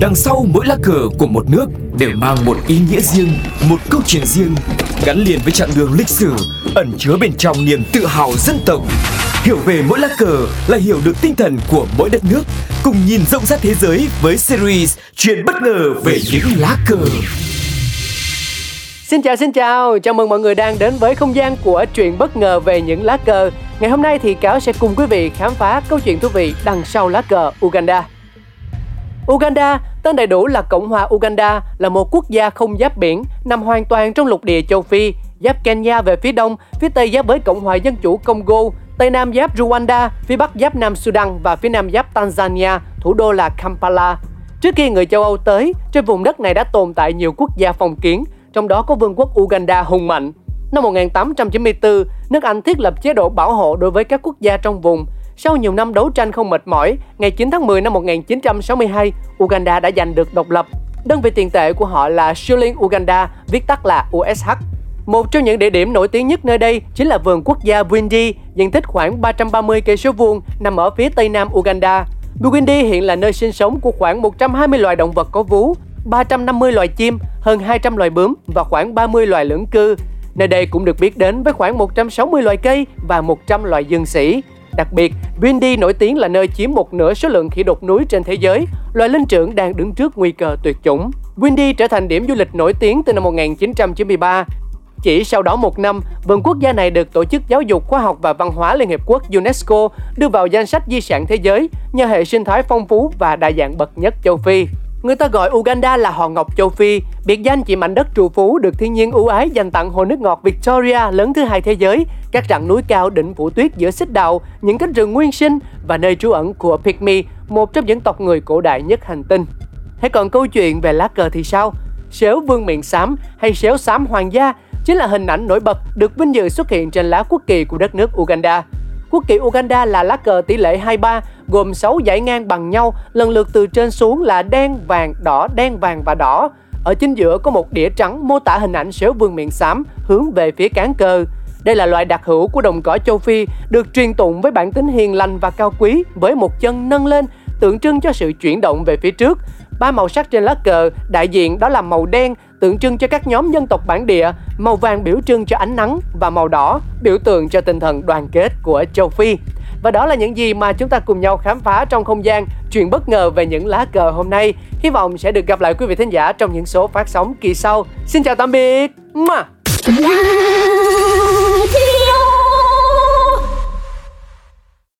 Đằng sau mỗi lá cờ của một nước đều mang một ý nghĩa riêng, một câu chuyện riêng, gắn liền với chặng đường lịch sử, ẩn chứa bên trong niềm tự hào dân tộc. Hiểu về mỗi lá cờ là hiểu được tinh thần của mỗi đất nước, cùng nhìn rộng rãi thế giới với series Chuyện bất ngờ về những lá cờ. Xin chào xin chào, chào mừng mọi người đang đến với không gian của chuyện bất ngờ về những lá cờ. Ngày hôm nay thì Cáo sẽ cùng quý vị khám phá câu chuyện thú vị đằng sau lá cờ Uganda. Uganda, tên đầy đủ là Cộng hòa Uganda, là một quốc gia không giáp biển, nằm hoàn toàn trong lục địa châu Phi, giáp Kenya về phía đông, phía tây giáp với Cộng hòa Dân chủ Congo, tây nam giáp Rwanda, phía bắc giáp Nam Sudan và phía nam giáp Tanzania, thủ đô là Kampala. Trước khi người châu Âu tới, trên vùng đất này đã tồn tại nhiều quốc gia phong kiến, trong đó có vương quốc Uganda hùng mạnh. Năm 1894, nước Anh thiết lập chế độ bảo hộ đối với các quốc gia trong vùng. Sau nhiều năm đấu tranh không mệt mỏi, ngày 9 tháng 10 năm 1962, Uganda đã giành được độc lập. Đơn vị tiền tệ của họ là Shilling Uganda, viết tắt là USH. Một trong những địa điểm nổi tiếng nhất nơi đây chính là vườn quốc gia Bwindi, diện tích khoảng 330 cây số vuông, nằm ở phía tây nam Uganda. Bwindi hiện là nơi sinh sống của khoảng 120 loài động vật có vú, 350 loài chim, hơn 200 loài bướm và khoảng 30 loài lưỡng cư. Nơi đây cũng được biết đến với khoảng 160 loài cây và 100 loài dương sĩ. Đặc biệt, Windy nổi tiếng là nơi chiếm một nửa số lượng khỉ đột núi trên thế giới, loài linh trưởng đang đứng trước nguy cơ tuyệt chủng. Windy trở thành điểm du lịch nổi tiếng từ năm 1993. Chỉ sau đó một năm, vườn quốc gia này được Tổ chức Giáo dục Khoa học và Văn hóa Liên Hiệp Quốc UNESCO đưa vào danh sách di sản thế giới nhờ hệ sinh thái phong phú và đa dạng bậc nhất châu Phi. Người ta gọi Uganda là hòn ngọc châu Phi, biệt danh chỉ mảnh đất trù phú được thiên nhiên ưu ái dành tặng hồ nước ngọt Victoria lớn thứ hai thế giới, các rặng núi cao đỉnh phủ tuyết giữa xích đạo, những cánh rừng nguyên sinh và nơi trú ẩn của Pygmy, một trong những tộc người cổ đại nhất hành tinh. Thế còn câu chuyện về lá cờ thì sao? Xéo vương miệng xám hay xéo xám hoàng gia chính là hình ảnh nổi bật được vinh dự xuất hiện trên lá quốc kỳ của đất nước Uganda. Quốc kỳ Uganda là lá cờ tỷ lệ 23 gồm 6 dãy ngang bằng nhau, lần lượt từ trên xuống là đen, vàng, đỏ, đen, vàng và đỏ. Ở chính giữa có một đĩa trắng mô tả hình ảnh sếu vương miệng xám hướng về phía cán cờ. Đây là loại đặc hữu của đồng cỏ châu Phi, được truyền tụng với bản tính hiền lành và cao quý với một chân nâng lên, tượng trưng cho sự chuyển động về phía trước. Ba màu sắc trên lá cờ đại diện đó là màu đen tượng trưng cho các nhóm dân tộc bản địa, màu vàng biểu trưng cho ánh nắng và màu đỏ biểu tượng cho tinh thần đoàn kết của châu Phi. Và đó là những gì mà chúng ta cùng nhau khám phá trong không gian chuyện bất ngờ về những lá cờ hôm nay. Hy vọng sẽ được gặp lại quý vị thính giả trong những số phát sóng kỳ sau. Xin chào tạm biệt. Mua.